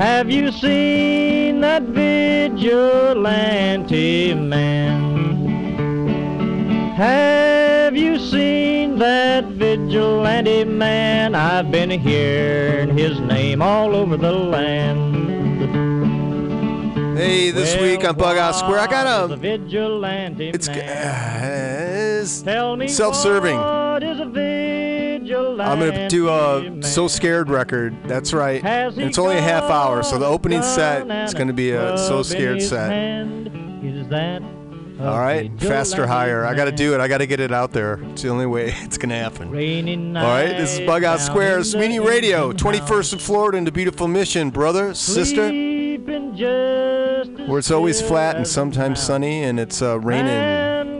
Have you seen that vigilante man? Have you seen that vigilante man? I've been hearing his name all over the land. Hey, this Well, week on Bughouse Square, I got a. vigilante It's, man. uh, it's Tell me self-serving. I'm gonna do a? So Scared record. That's right. It's only a half hour, so the opening set is gonna be a So Scared set. Is that All right, faster, higher. I got to do it. I got to get it out there. It's the only way it's gonna happen. All right, this is Bughouse Square, Mutiny Radio, 21st in Florida, in the beautiful Mission, brother, sister, Sleeping just as where it's always flat and sometimes sunny, and it's uh, raining,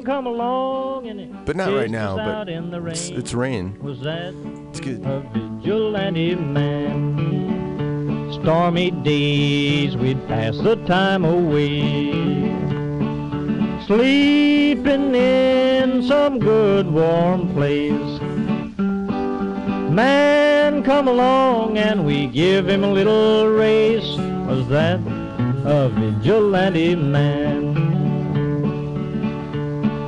Come along and it but not right now. But in the rain. it's, it's rain. Was that It's good. a vigilante man? Stormy days, we'd pass the time away. Sleeping in some good warm place. Man, come along and we give him a little race. Was that a vigilante man?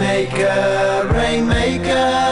Rainmaker, rainmaker,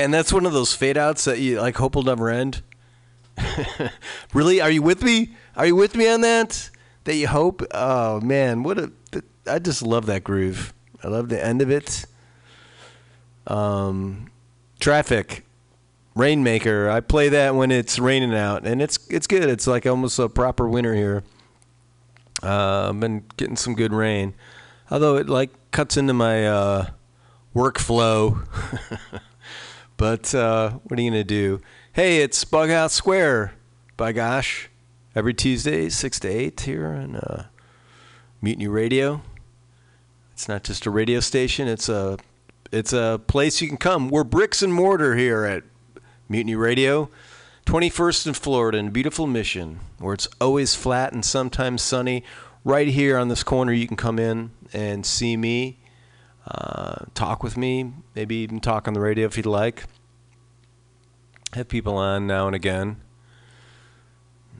Man, that's one of those fade outs that you like hope will never end. really? Are you with me? Are you with me on that? That you hope? Oh man, what a I just love that groove. I love the end of it. Um Traffic Rainmaker. I play that when it's raining out and it's it's good. It's like almost a proper winter here. Uh, I've been getting some good rain. Although it like cuts into my uh workflow. but uh, what are you gonna do? Hey, it's Bughouse Square. By gosh, every Tuesday, six to eight here on uh, Mutiny Radio. It's not just a radio station; it's a it's a place you can come. We're bricks and mortar here at Mutiny Radio, 21st in Florida, in beautiful Mission, where it's always flat and sometimes sunny. Right here on this corner, you can come in and see me uh, talk with me, maybe even talk on the radio if you'd like. Have people on now and again.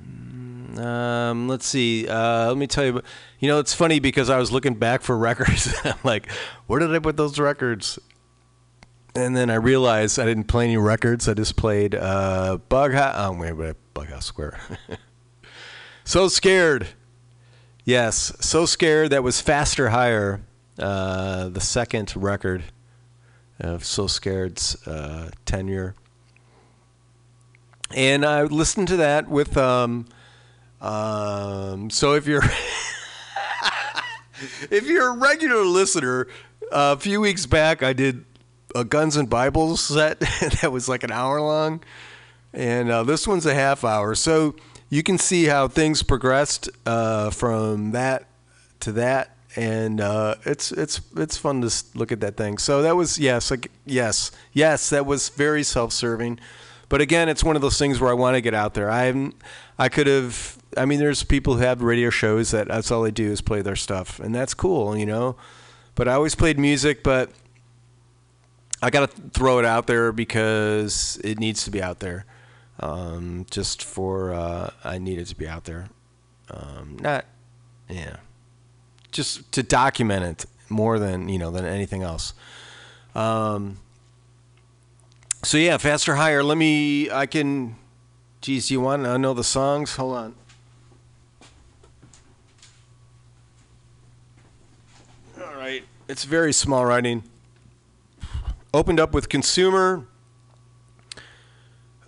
Mm, Um, let's see. Uh, let me tell you. You know, it's funny because I was looking back for records. I'm like, where did I put those records? And then I realized I didn't play any records. I just played uh, Bughouse. Oh, wait, wait, Bughouse Square. so scared. Yes, so scared. That was faster, higher uh, the second record of So Scared's uh, tenure. And I listened to that with. Um, um, so if you're if you're a regular listener, a few weeks back I did a Guns and Bibles set that was like an hour long, and uh, this one's a half hour. So you can see how things progressed uh, from that to that and uh, it's it's it's fun to look at that thing. So that was yes, like, yes, yes, that was very self-serving. But again, it's one of those things where I want to get out there. I'm I could have. I mean, there's people who have radio shows that that's all they do is play their stuff, and that's cool, you know. But I always played music, but I got to throw it out there because it needs to be out there. Um, just for uh, I need it to be out there. Um, not, yeah just to document it more than you know than anything else. Um, so yeah, faster, higher. Let me. I can. Geez, you want to know the songs? Hold on. All right, it's very small writing. Opened up with consumer.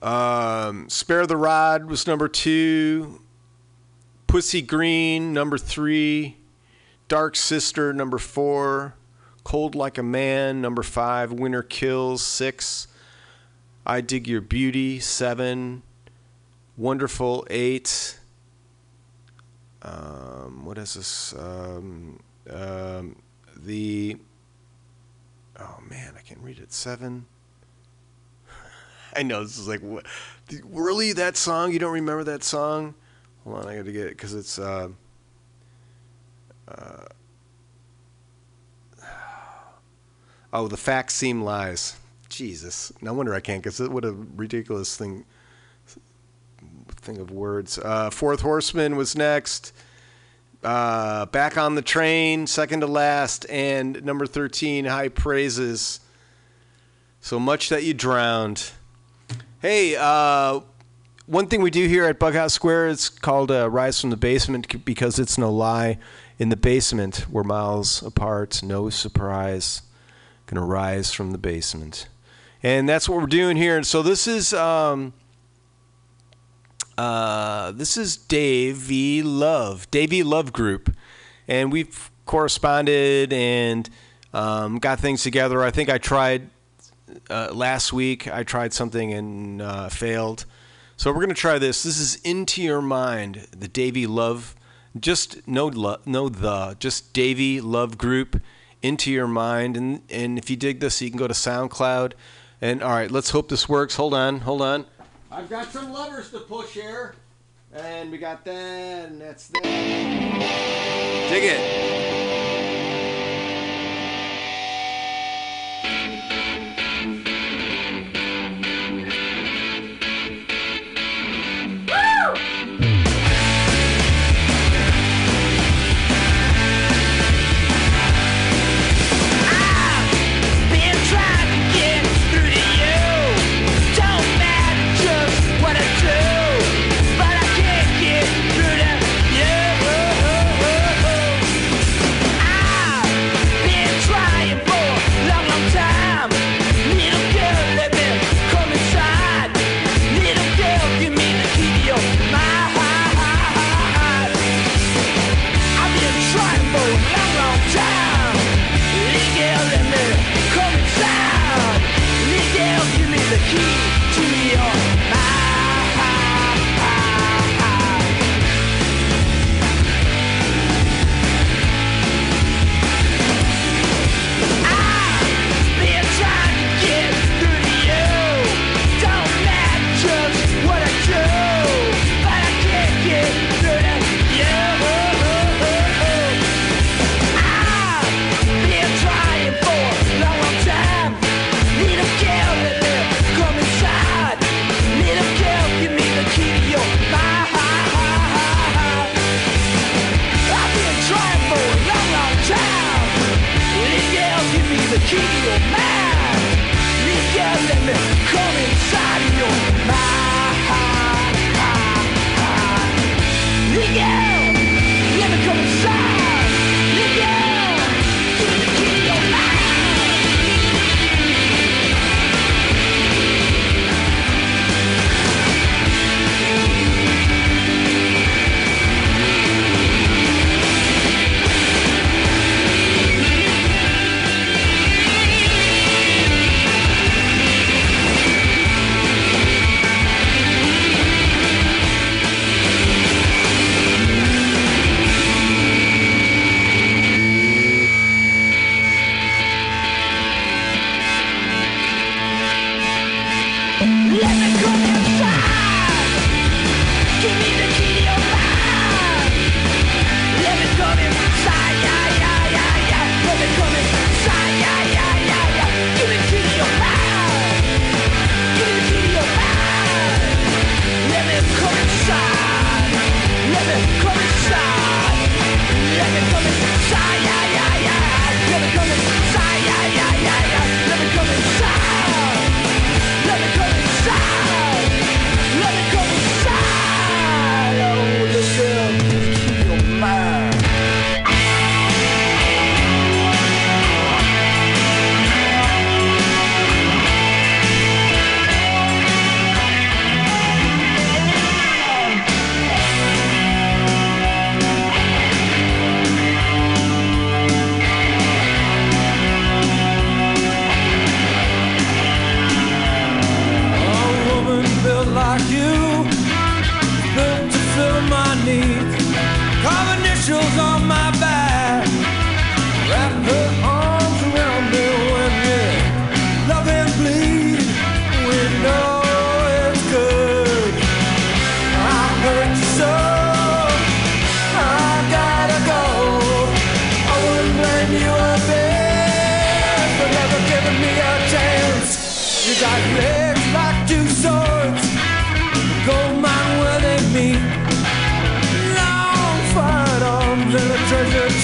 Um, Spare the Rod was number two. Pussy Green, number three. Dark Sister, number four. Cold Like a Man, number five. Winter Kills, six. I Dig Your Beauty, seven. Wonderful, eight. Um, what is this? Um, um, the. Oh man, I can't read it. Seven. I know this is like, what? Really? That song? You don't remember that song? Hold on, I got to get it because it's. Uh, uh, oh, the facts seem lies. Jesus, no wonder I can't. Because what a ridiculous thing. Thing of words. Uh, Fourth Horseman was next. Uh, back on the train, second to last, and number thirteen, High Praises. So much that you drowned. Hey, uh, one thing we do here at Bughouse Square is called uh, Rise from the Basement because it's no lie. In the basement, we're miles apart. No surprise. Gonna rise from the basement. And that's what we're doing here. And so this is um, uh, this is Dave V Love, Dave V Love Group, and we've corresponded and um, got things together. I think I tried uh, last week. I tried something and uh, failed. So we're gonna try this. This is Into Your Mind, the Davy Love, just no lo- no the, just Davy Love Group, Into Your Mind, and and if you dig this, you can go to SoundCloud. And all right, let's hope this works. Hold on, hold on. I've got some levers to push here, and we got that, and that's that. Dig it.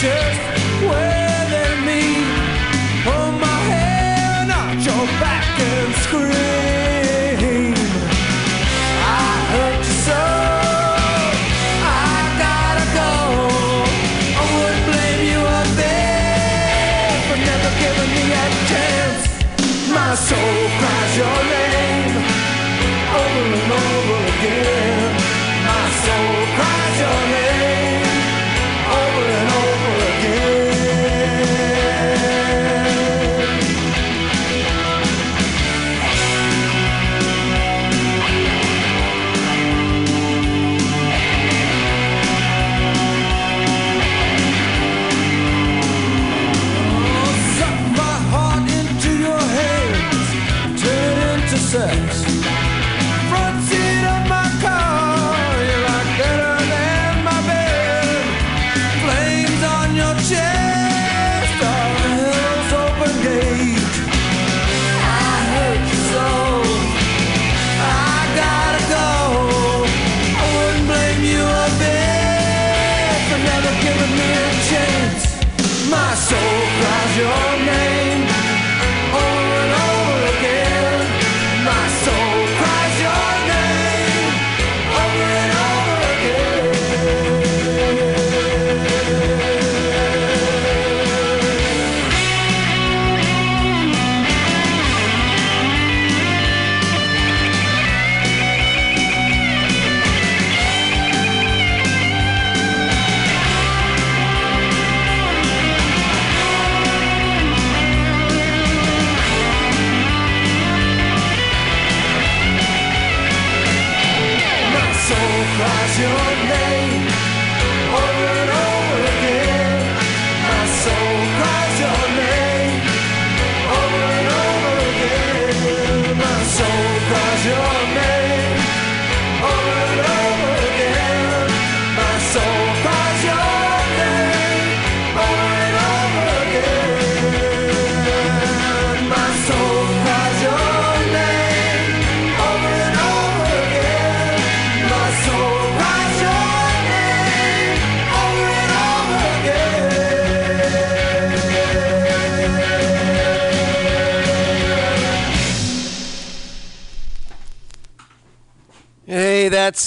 future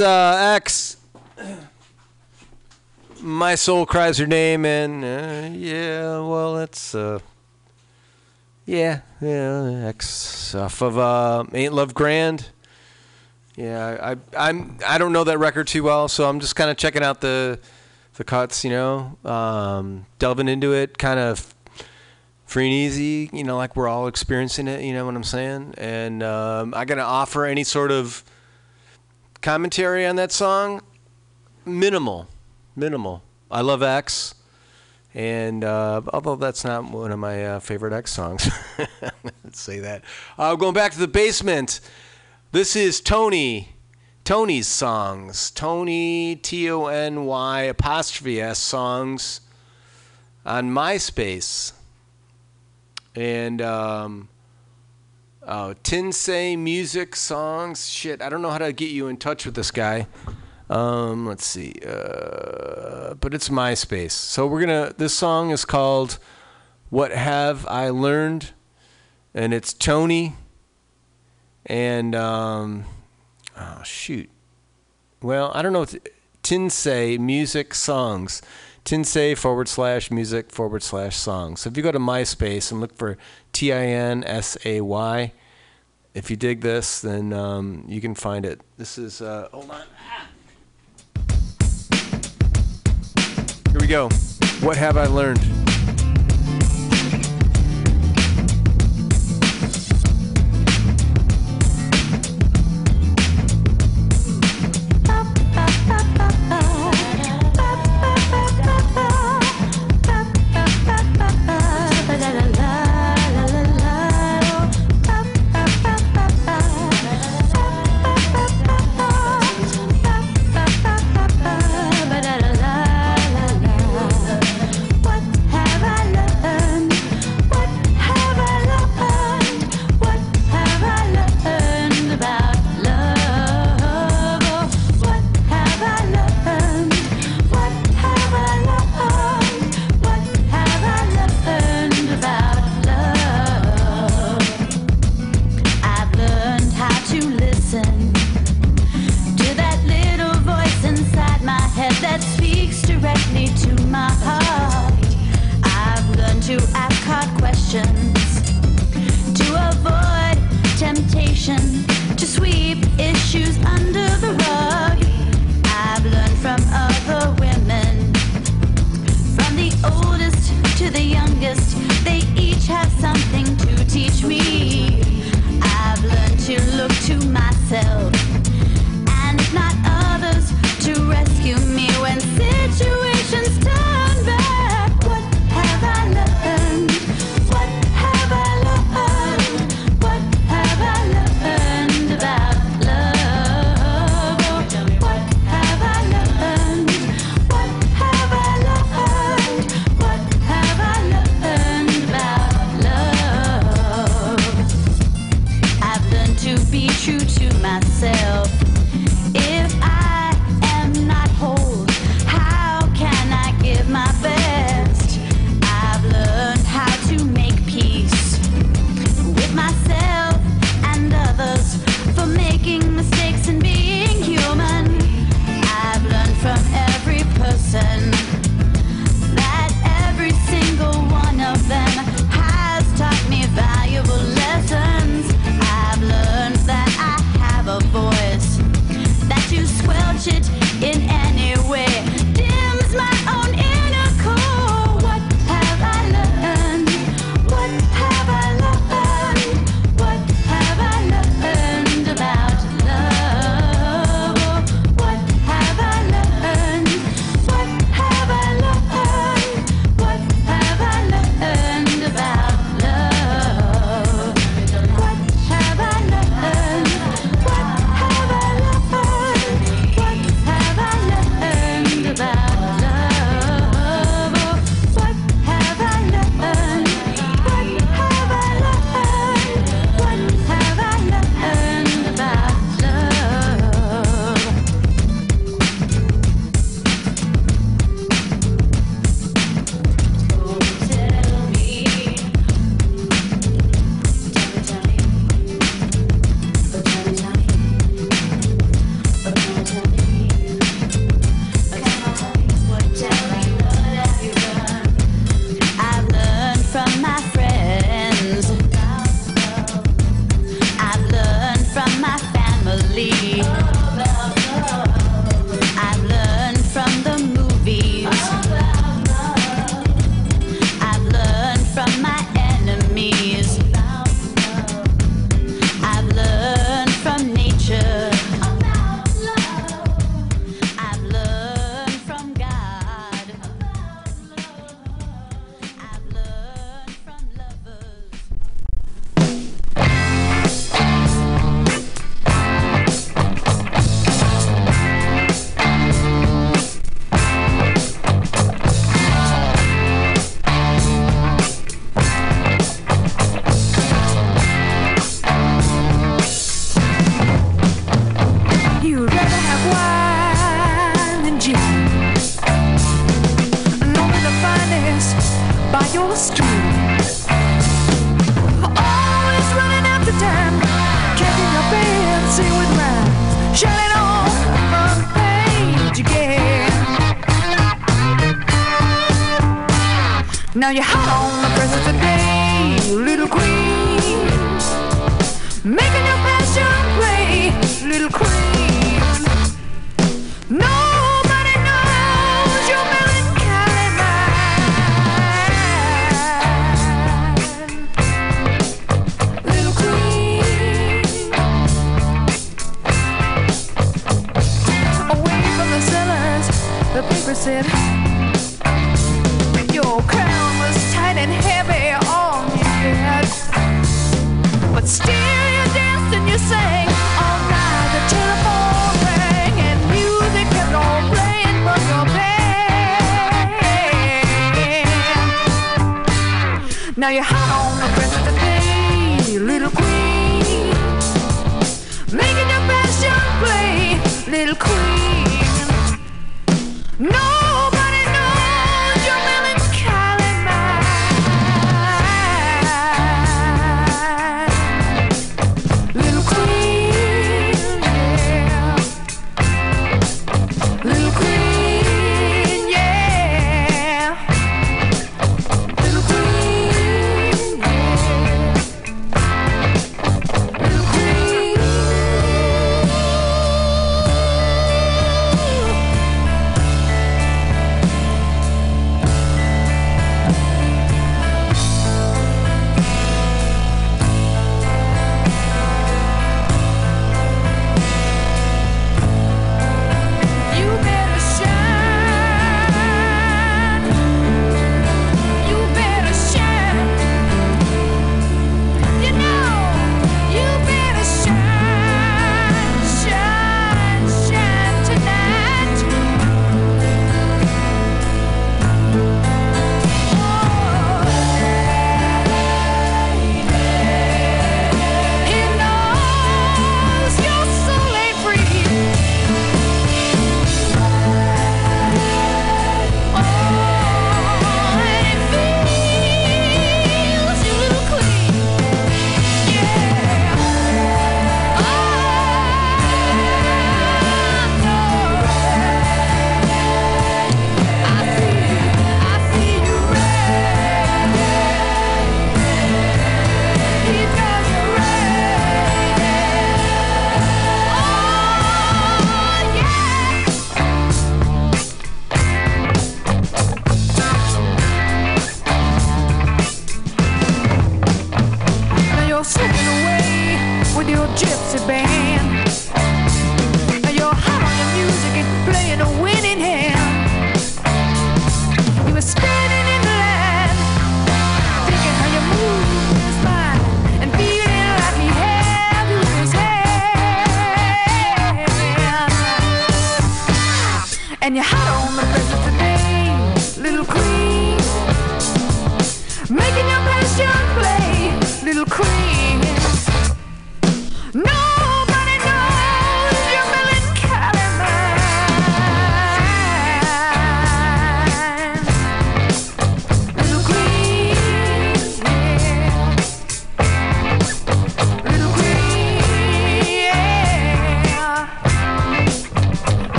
Uh, X. My soul cries her name, and uh, yeah, well, it's uh, yeah, yeah, X off of uh, Ain't Love Grand. Yeah, I, I'm I don't know that record too well, so I'm just kind of checking out the the cuts, you know, um, delving into it, kind of free and easy, you know, like we're all experiencing it, you know what I'm saying? And um, I gotta offer any sort of commentary on that song? Minimal, minimal. I love X, and uh, although that's not one of my uh, favorite X songs, let's say that. Uh, going back to the basement. This is Tony. Tony's songs. Tony T O N Y apostrophe S songs on MySpace, and um, Oh, Tinsay music, songs, shit. I don't know how to get you in touch with this guy. Um, let's see. Uh, but it's MySpace. So we're gonna. This song is called "What Have I Learned," and it's Tony. And um, oh shoot. Well, I don't know. Tinsay music songs. Tinsay forward slash music forward slash song. So if you go to MySpace and look for T I N S A Y, if you dig this, then um, you can find it. This is, uh, hold on. Ah. Here we go. What have I learned?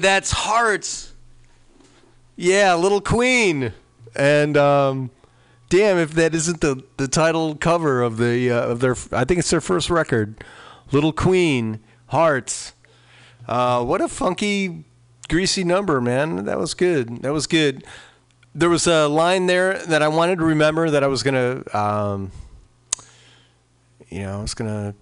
That's Hearts. Yeah, Little Queen. And um, damn, if that isn't the, the title cover of the uh, of their, I think it's their first record, Little Queen, Hearts. Uh, what a funky, greasy number, man. That was good. That was good. There was a line there that I wanted to remember that I was gonna, um, you know, I was gonna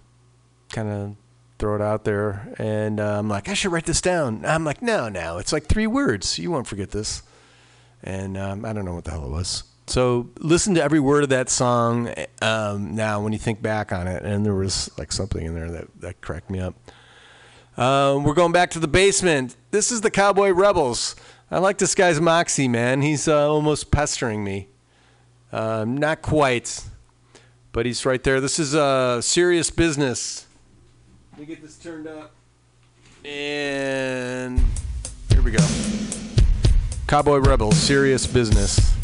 kind of throw it out there. And uh, I'm like, I should write this down. I'm like, no, no, it's like three words. You won't forget this. And um, I don't know what the hell it was. So listen to every word of that song um, now when you think back on it. And there was like something in there that, that cracked me up. Uh, we're going back to the basement. This is the Cowboy Rebels. I like this guy's moxie, man. He's uh, almost pestering me. Um, not quite, but he's right there. This is uh, serious business. Let me get this turned up. And here we go. Cowboy Rebel, serious business.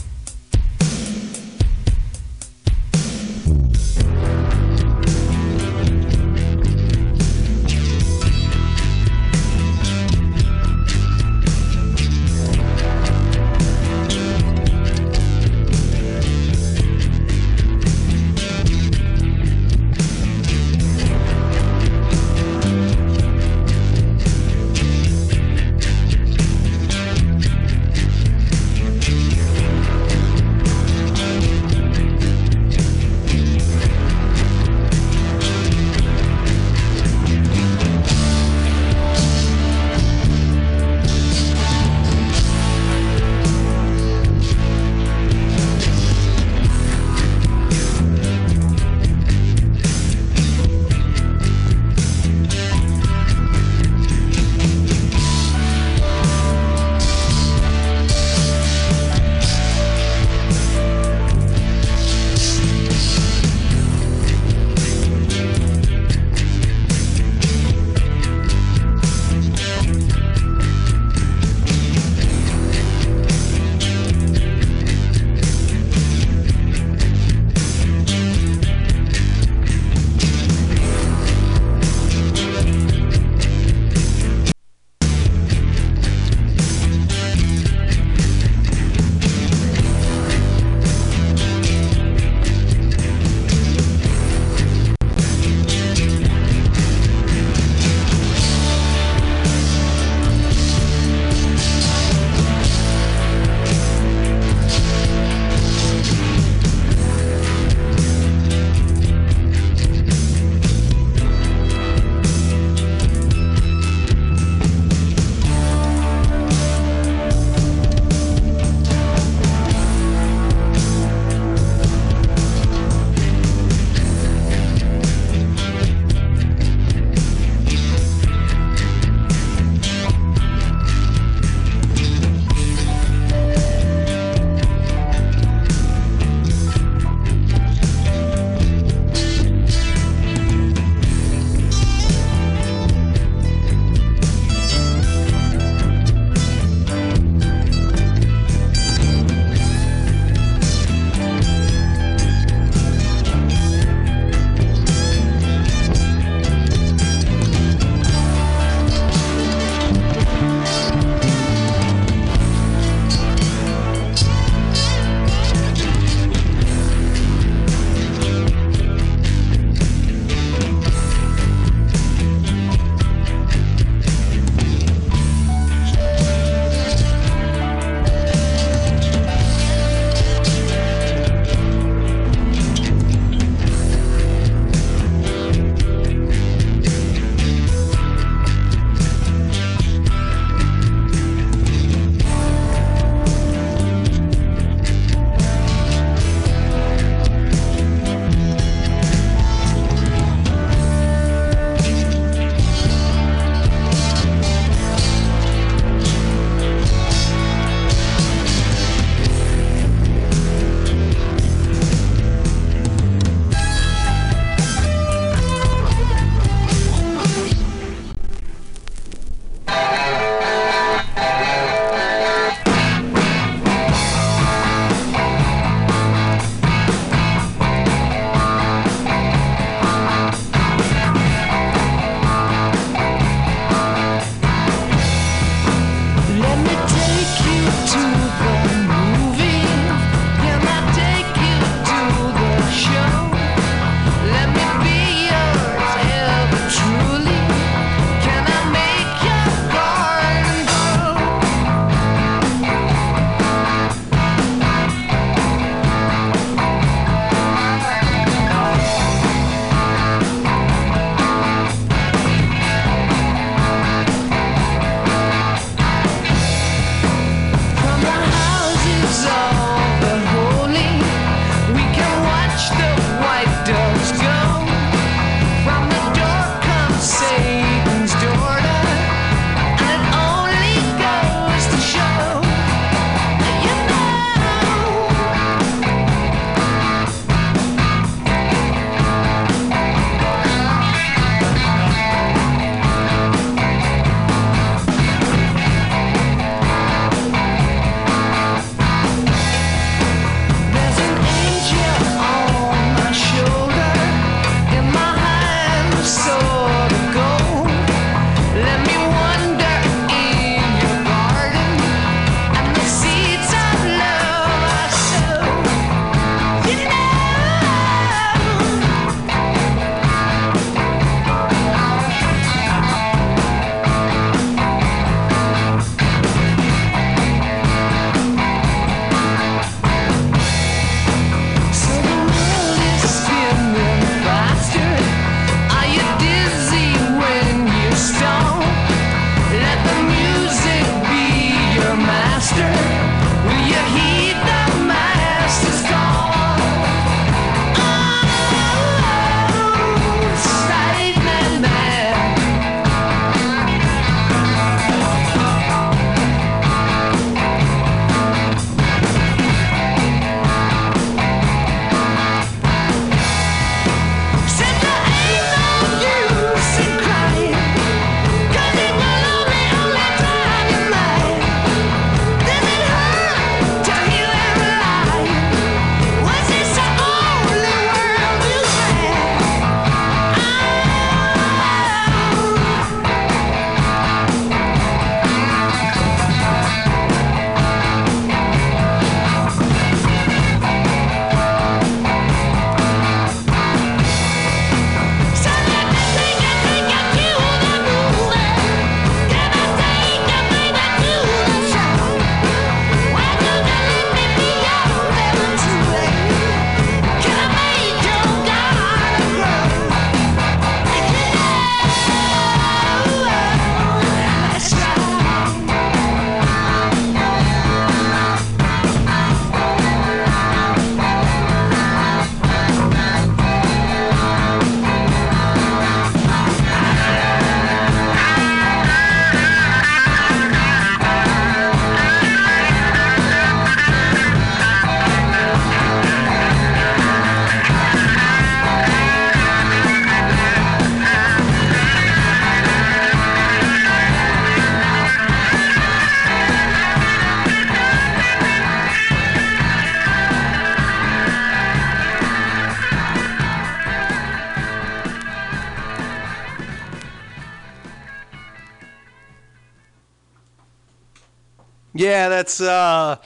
That's uh,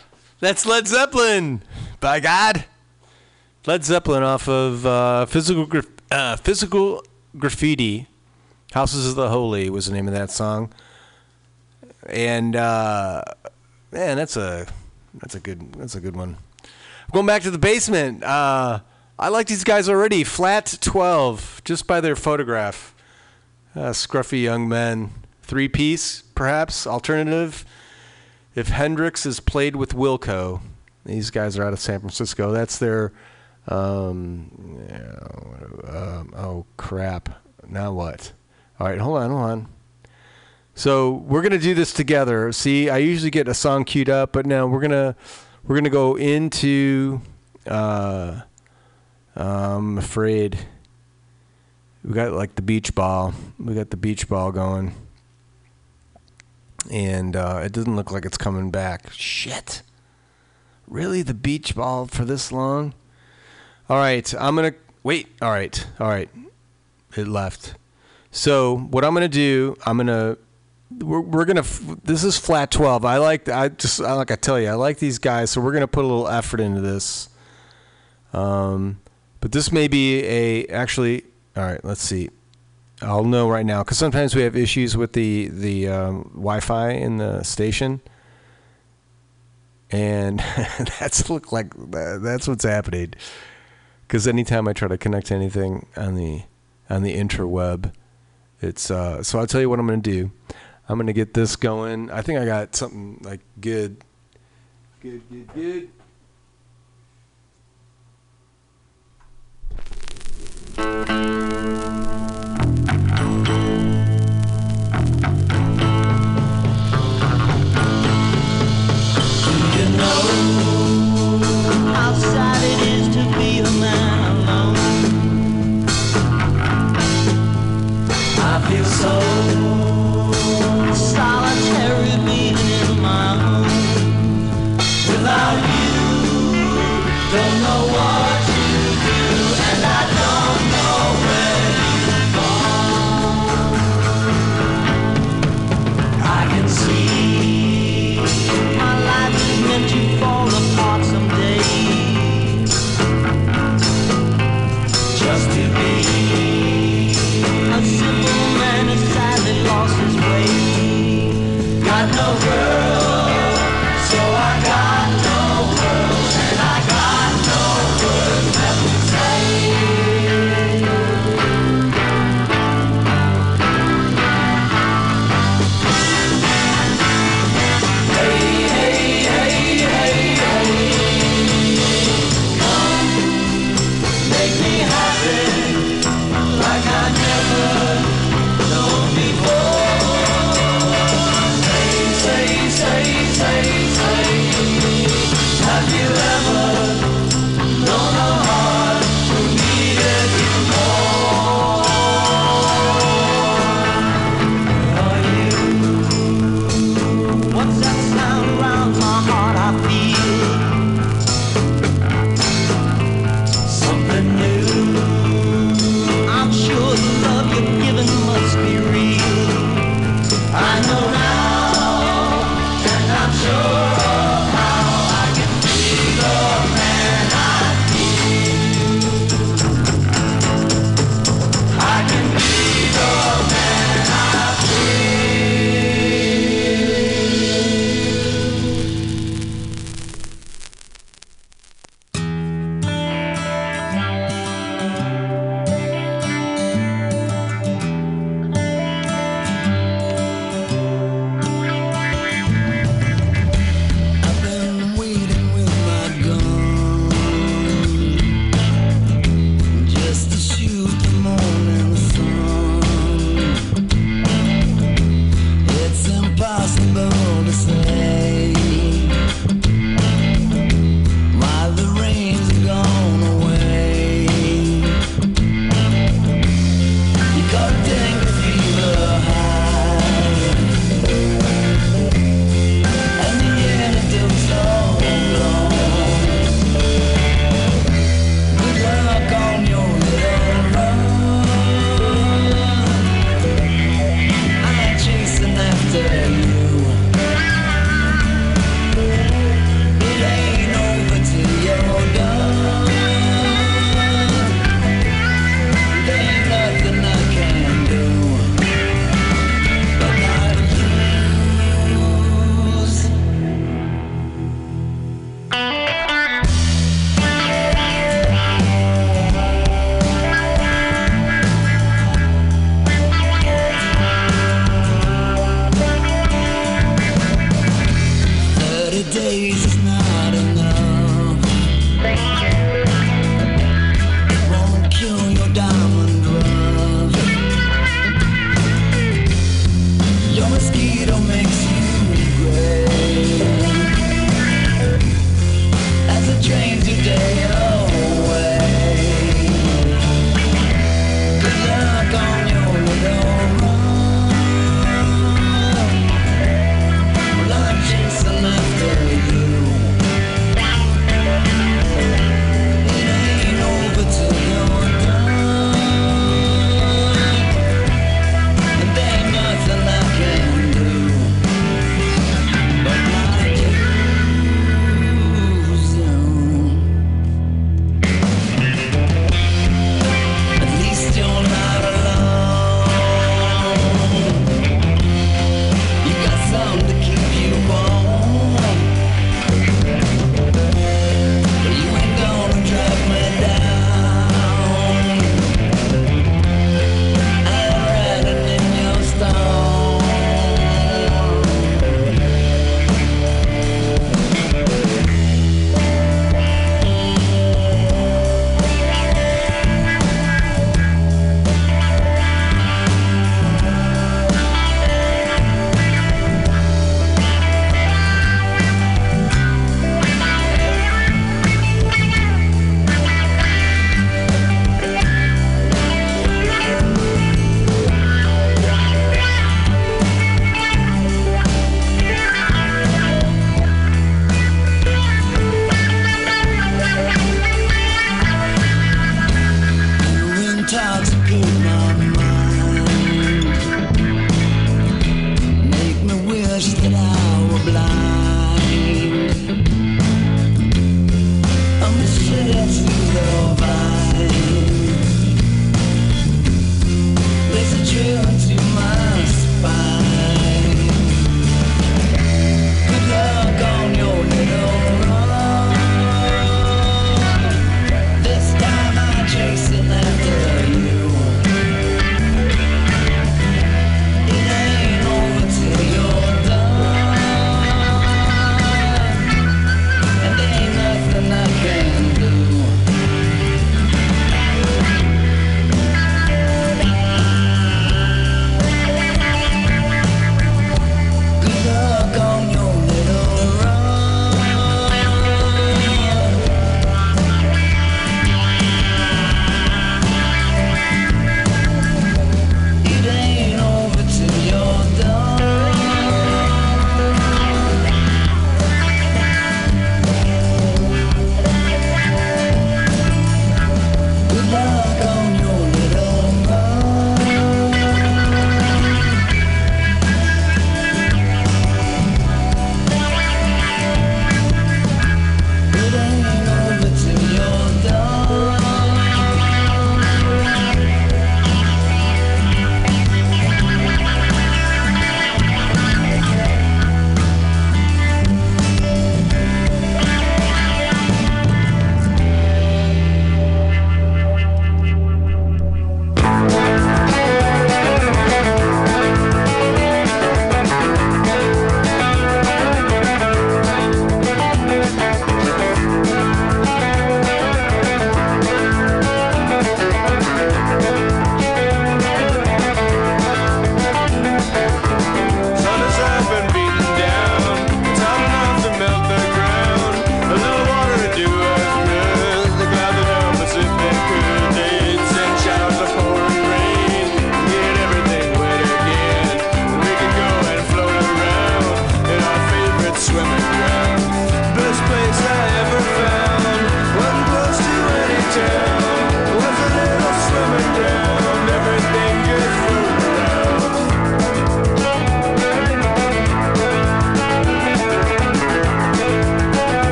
that's Led Zeppelin. By God, Led Zeppelin off of uh, physical Graf- uh, physical graffiti. Houses of the Holy was the name of that song. And uh, man, that's a that's a good that's a good one. Going back to the basement. Uh, I like these guys already. Flat twelve, just by their photograph. Uh, scruffy young men, three piece perhaps alternative. If Hendrix is played with Wilco, these guys are out of San Francisco. That's their. Um, um, oh crap! Now what? All right, hold on, hold on. So we're gonna do this together. See, I usually get a song queued up, but now we're gonna we're gonna go into. Uh, I'm afraid we got like the beach ball. We got the beach ball going, and uh, it doesn't look like it's coming back. Shit. Really, the beach ball for this long? All right, I'm gonna wait. All right, all right. It left. So what I'm gonna do? I'm gonna we're, we're gonna this is flat 12 i like i just like i tell you i like these guys so we're gonna put a little effort into this um but this may be a actually all right let's see i'll know right now because sometimes we have issues with the the um, wi-fi in the station and that's look like that- that's what's happening because anytime i try to connect to anything on the on the interweb it's uh so i'll tell you what i'm gonna do I'm gonna get this going. I think I got something like good. Good, good, good. don't know why.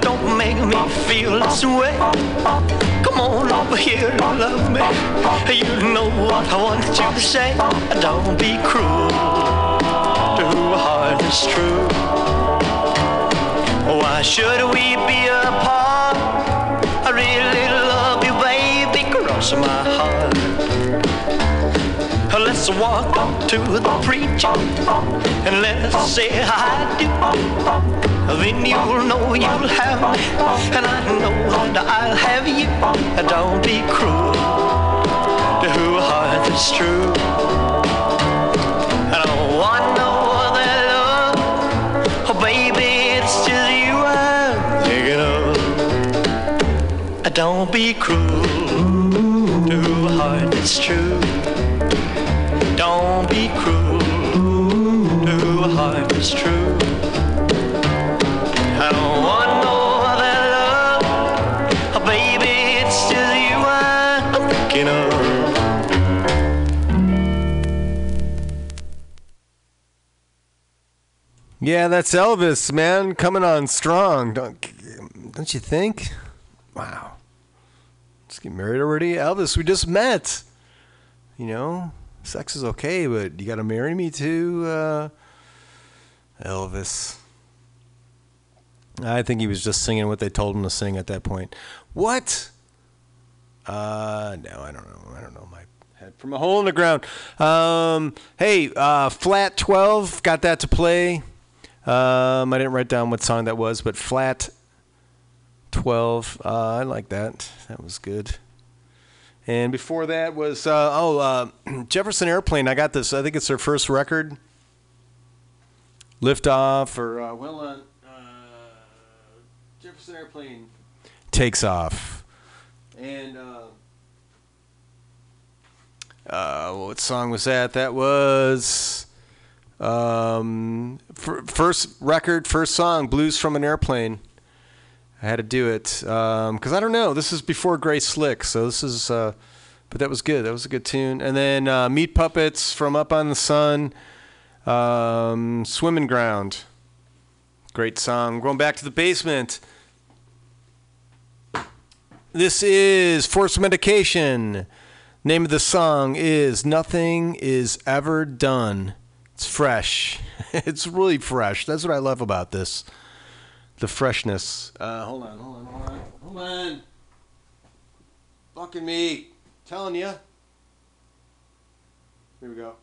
Don't make me feel this way. Come on over here and love me. You know what I want you to say. Don't be cruel to who heart is true. Why should we be apart? I really love you, baby, cross my heart. Let's walk up to the preacher and let's say I do. Then you'll know you'll have me, and I know that I'll have you. And don't be cruel to who heart that's true. I don't want no other love, oh baby, it's just you I'm thinking of. Don't be cruel to who heart is true. Yeah, that's Elvis, man, coming on strong. Don't don't you think? Wow. Let's get married already, Elvis. We just met. You know, sex is okay, but you got to marry me too, uh, Elvis. I think he was just singing what they told him to sing at that point. What? Uh, no, I don't know. I don't know my head from a hole in the ground. Um, hey, uh, flat twelve, got that to play. Um, I didn't write down what song that was, but flat twelve. Uh, I like that. That was good. And before that was uh, oh uh, Jefferson Airplane. I got this. I think it's their first record. Lift off or uh, well on Jefferson Airplane takes off. And uh, uh, what song was that? That was um, fir- first record, first song, Blues from an Airplane. I had to do it because I don't know. This is before Grace Slick, so this is. Uh, but that was good. That was a good tune. And then uh, Meat Puppets from Up on the Sun, um, Swimming Ground. Great song. Going back to the basement. This is Forced Medication. Name of the song is Nothing Is Ever Done. It's fresh. it's really fresh. That's what I love about this. The freshness. Uh, hold on, hold on, hold on. Hold on. Fucking me. Telling you. Here we go.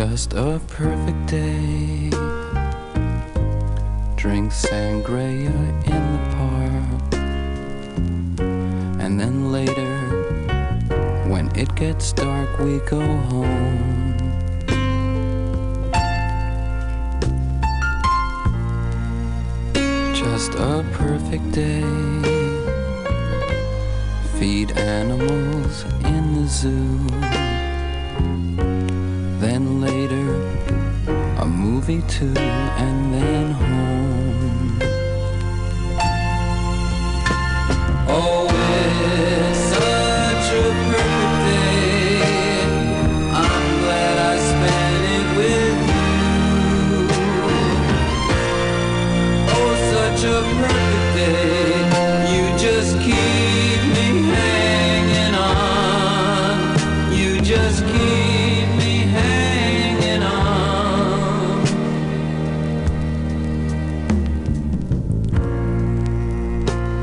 Just a perfect day.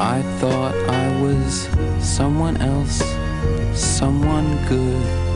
I thought I was someone else, someone good.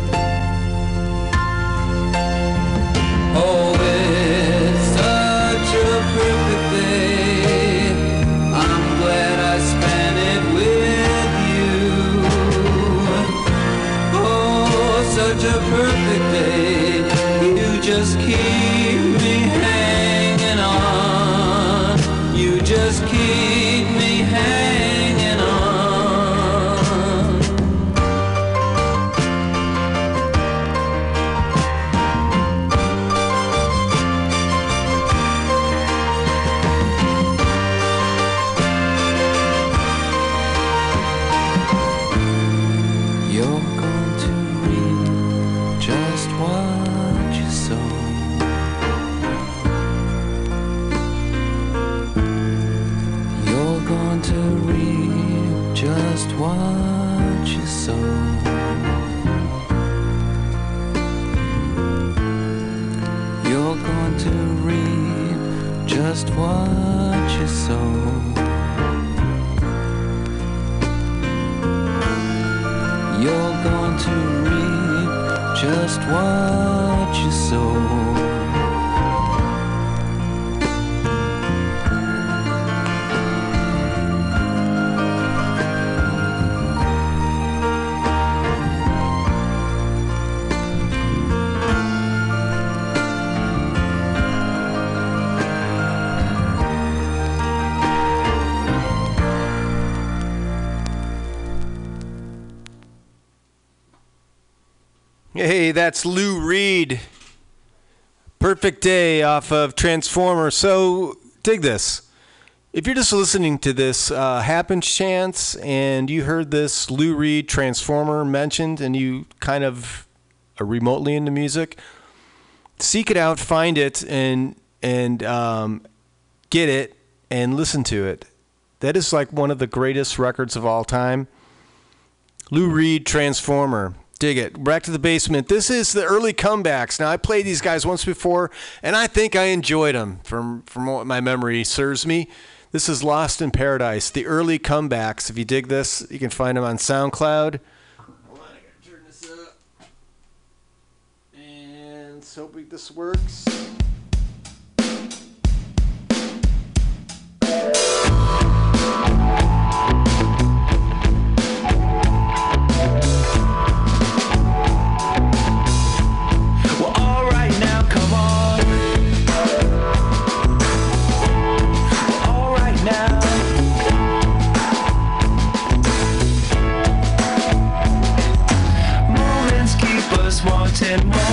That's Lou Reed. Perfect Day off of Transformer. So, dig this. If you're just listening to this uh, happen chance and you heard this Lou Reed Transformer mentioned and you kind of are remotely into music, seek it out, find it, and and um, get it and listen to it. That is like one of the greatest records of all time. Lou Reed Transformer. Dig it. Back to the basement. This is the early comebacks. Now I played these guys once before, and I think I enjoyed them. From from what my memory serves me, this is Lost in Paradise. The early comebacks. If you dig this, you can find them on SoundCloud. Hold on, I gotta turn this up. And so hoping this works. Us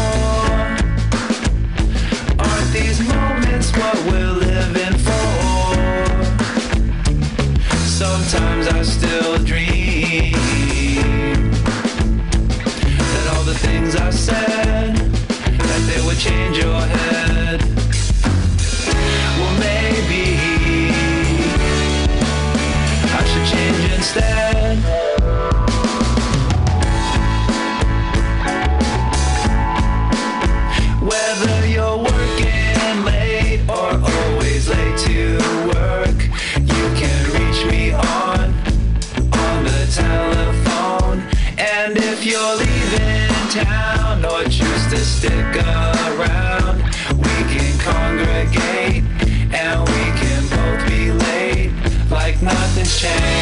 nothing's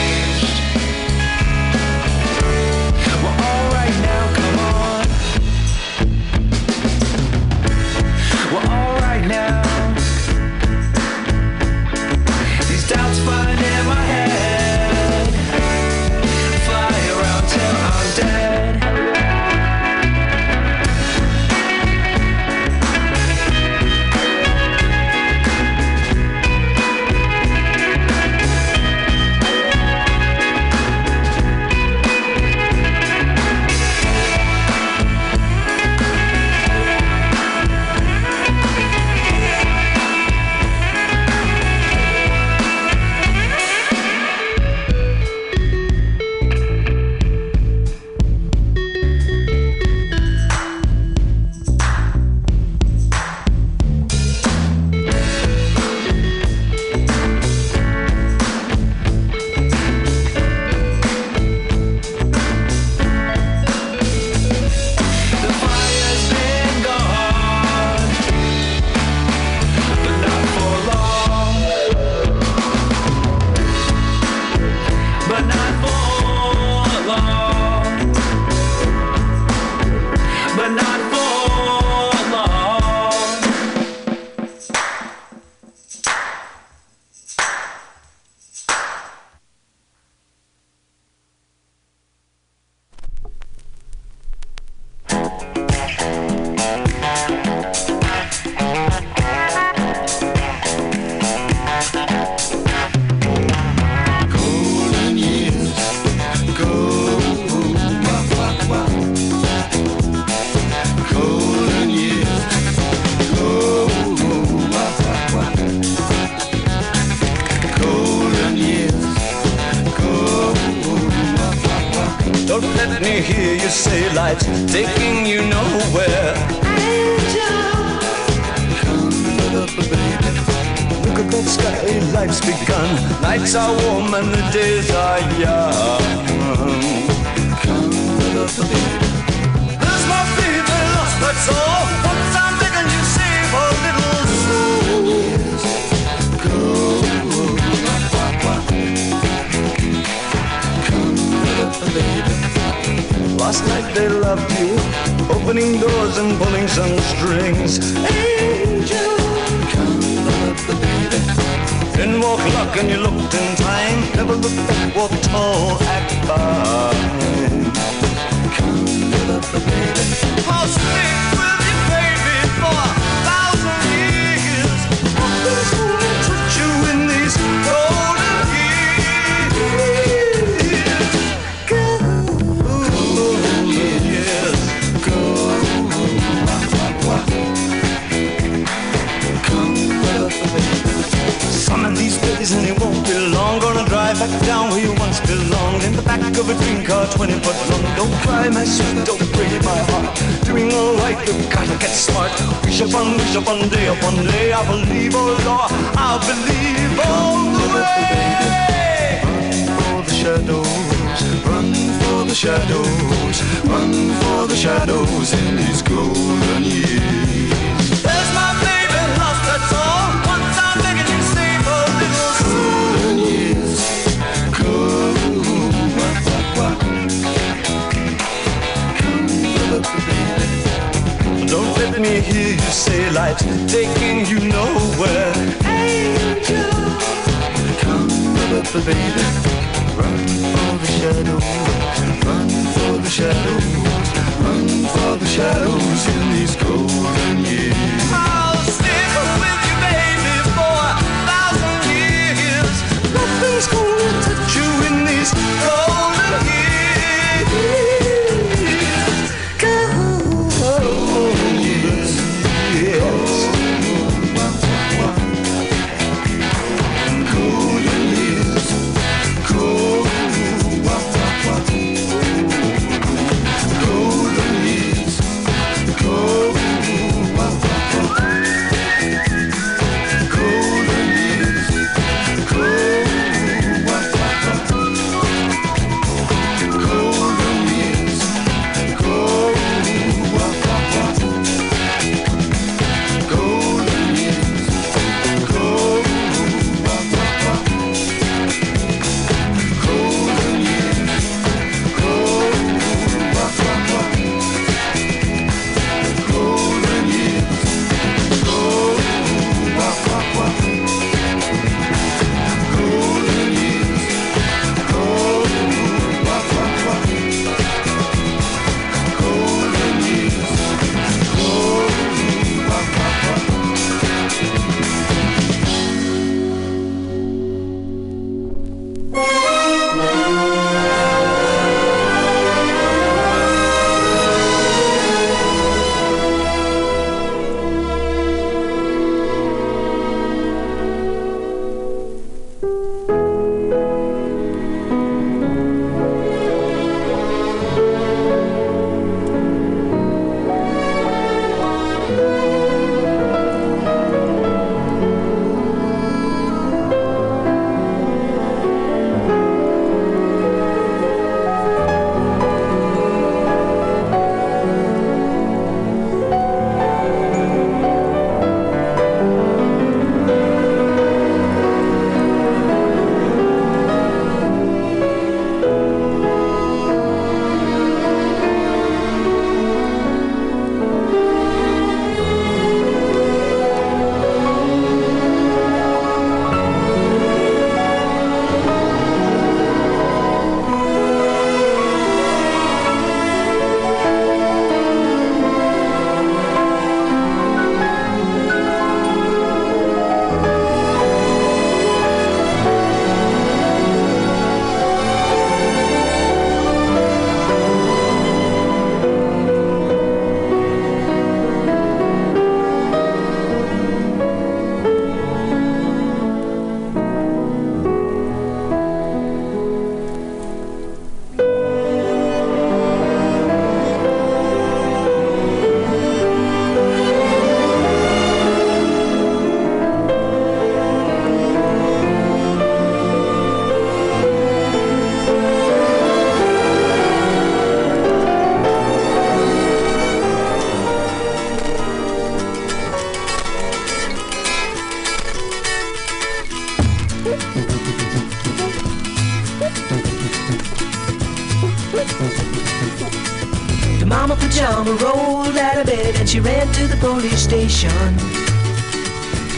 station.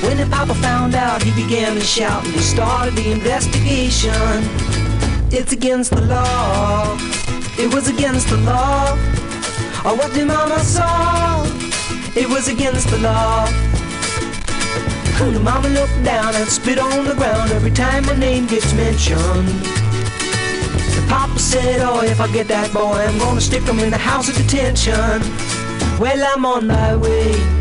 When the papa found out, he began to shout and he started the investigation. It's against the law. It was against the law. Or what the mama saw. It was against the law. The mama looked down and spit on the ground every time my name gets mentioned. The papa said, oh, if I get that boy, I'm gonna stick him in the house of detention. Well, I'm on my way.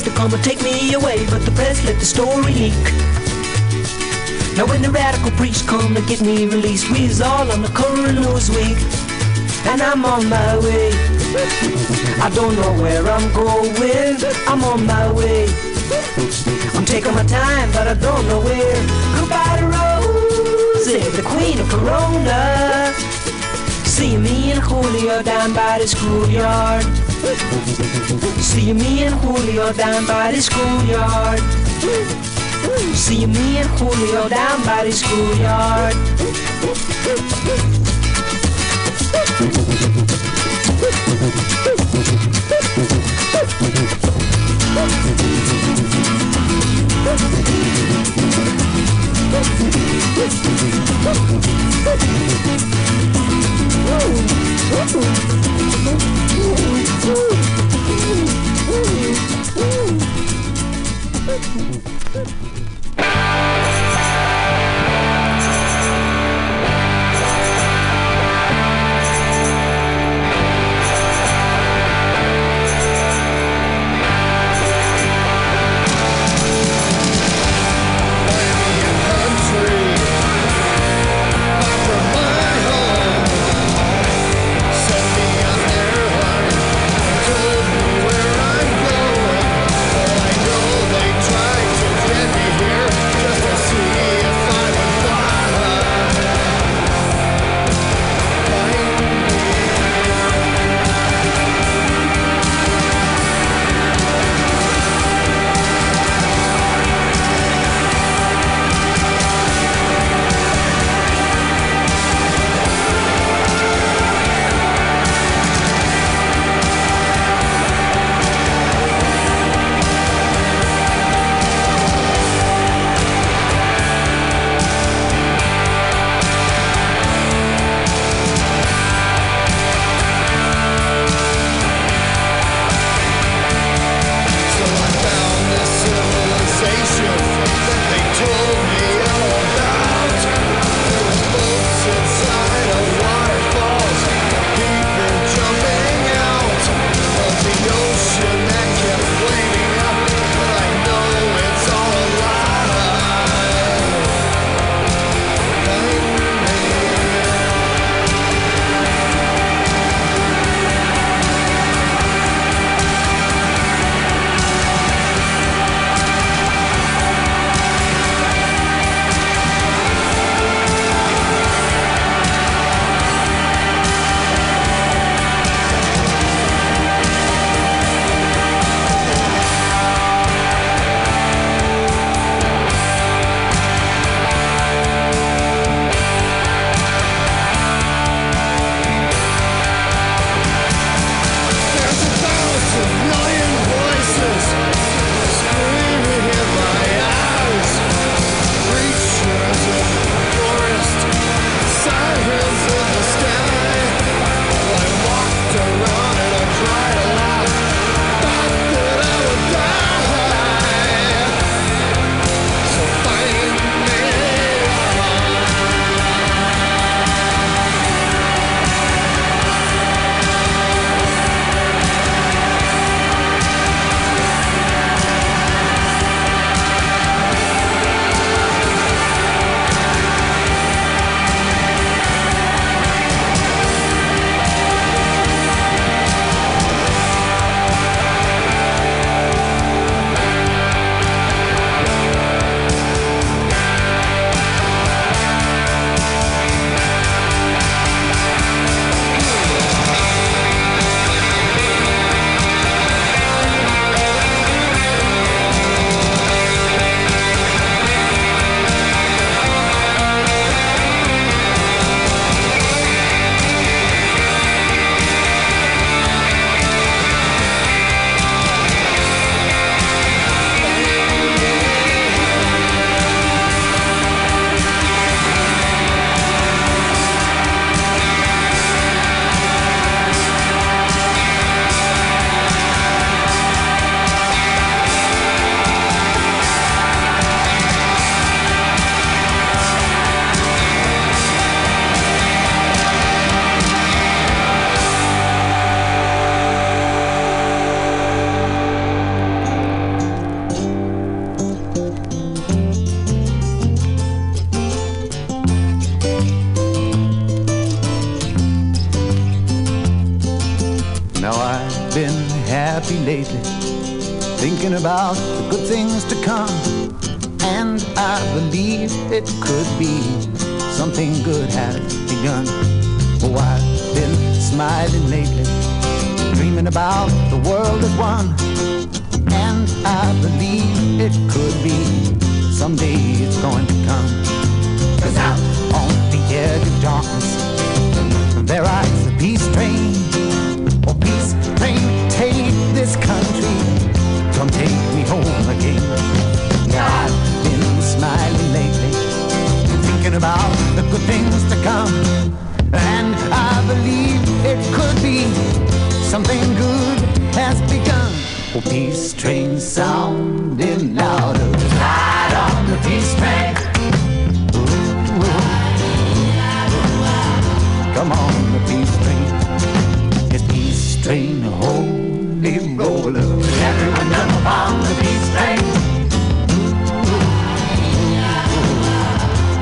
Days they're gonna take me away, but the press let the story leak. Now when the radical preach come to get me released, we's all on the current news and I'm on my way. I don't know where I'm going, I'm on my way. I'm taking my time, but I don't know where. Goodbye to Rosie, the queen of Corona. See me and Julio down by the schoolyard. See me and Julio down by the schoolyard. See me and Julio down by the schoolyard. Where I'm happy lately, thinking about the good things to come. And I believe it could be something good has begun. Oh, I've been smiling lately, dreaming about the world as one. And I believe it could be someday it's going to come. Cause out on the edge of darkness, there rides the peace train. About the good things to come. And I believe it could be something good has begun. Oh, peace train sounding louder. Ride on the peace train. Come on, the peace train. It's peace train, holy roller. Everyone jump on the peace train.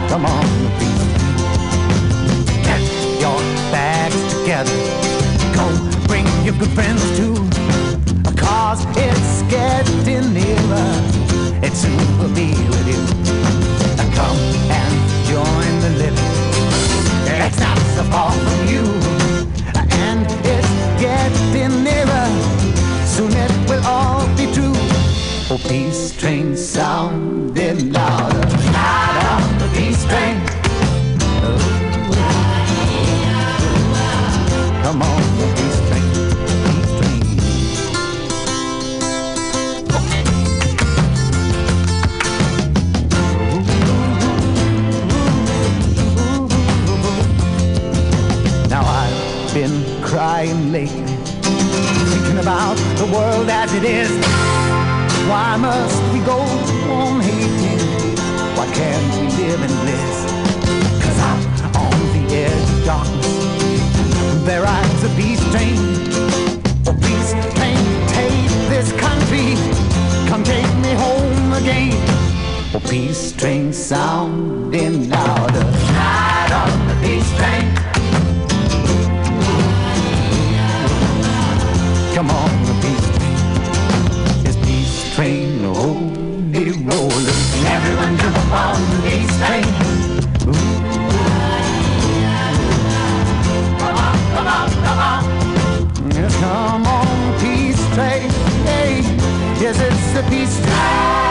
Come on, together. Go bring your good friends too. Cause it's getting nearer. It soon will be with you. Come and join the living. It's not so far from you. And it's getting nearer. Soon it will all be true. Oh, peace train sounding louder. Lately, thinking about the world as it is. Why must we go on hating? Why can't we live in bliss? Cause out on the edge of darkness, there rides a peace train. A peace train, take this country, come take me home again. Oh, peace train sounding louder. Ride on the peace train. Come on, the peace train. This peace train, holy roller. Everyone jump on the peace train. Ooh. Come on, come on, come on. Yes, come on, peace train. Hey, yes, it's the peace train.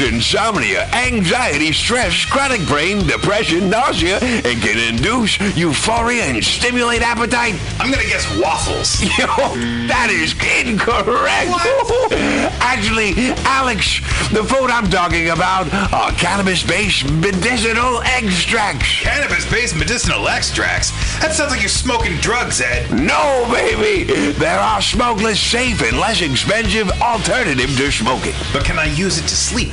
Insomnia, anxiety, stress, chronic brain, depression, nausea, and can induce euphoria and stimulate appetite? I'm gonna guess waffles. Yo, that is incorrect. Actually, Alex, the food I'm talking about are cannabis-based medicinal extracts. Cannabis-based medicinal extracts? That sounds like you're smoking drugs, Ed. No, baby. There are smokeless, safe, and less expensive alternative to smoking. But can I use it to sleep?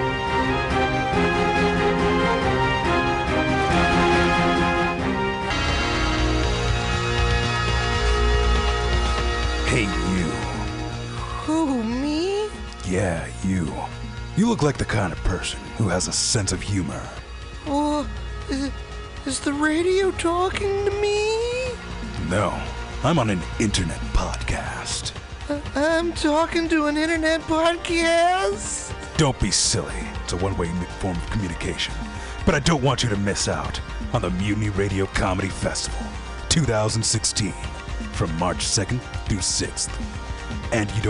Hey, you. Who, me? Yeah, you. You look like the kind of person who has a sense of humor. Oh, is, is the radio talking to me? No, I'm on an internet podcast. Uh, I'm talking to an internet podcast. Don't be silly. It's a one way form of communication. But I don't want you to miss out on the Mutiny Radio Comedy Festival 2016 from March 2nd through 6th. And you don't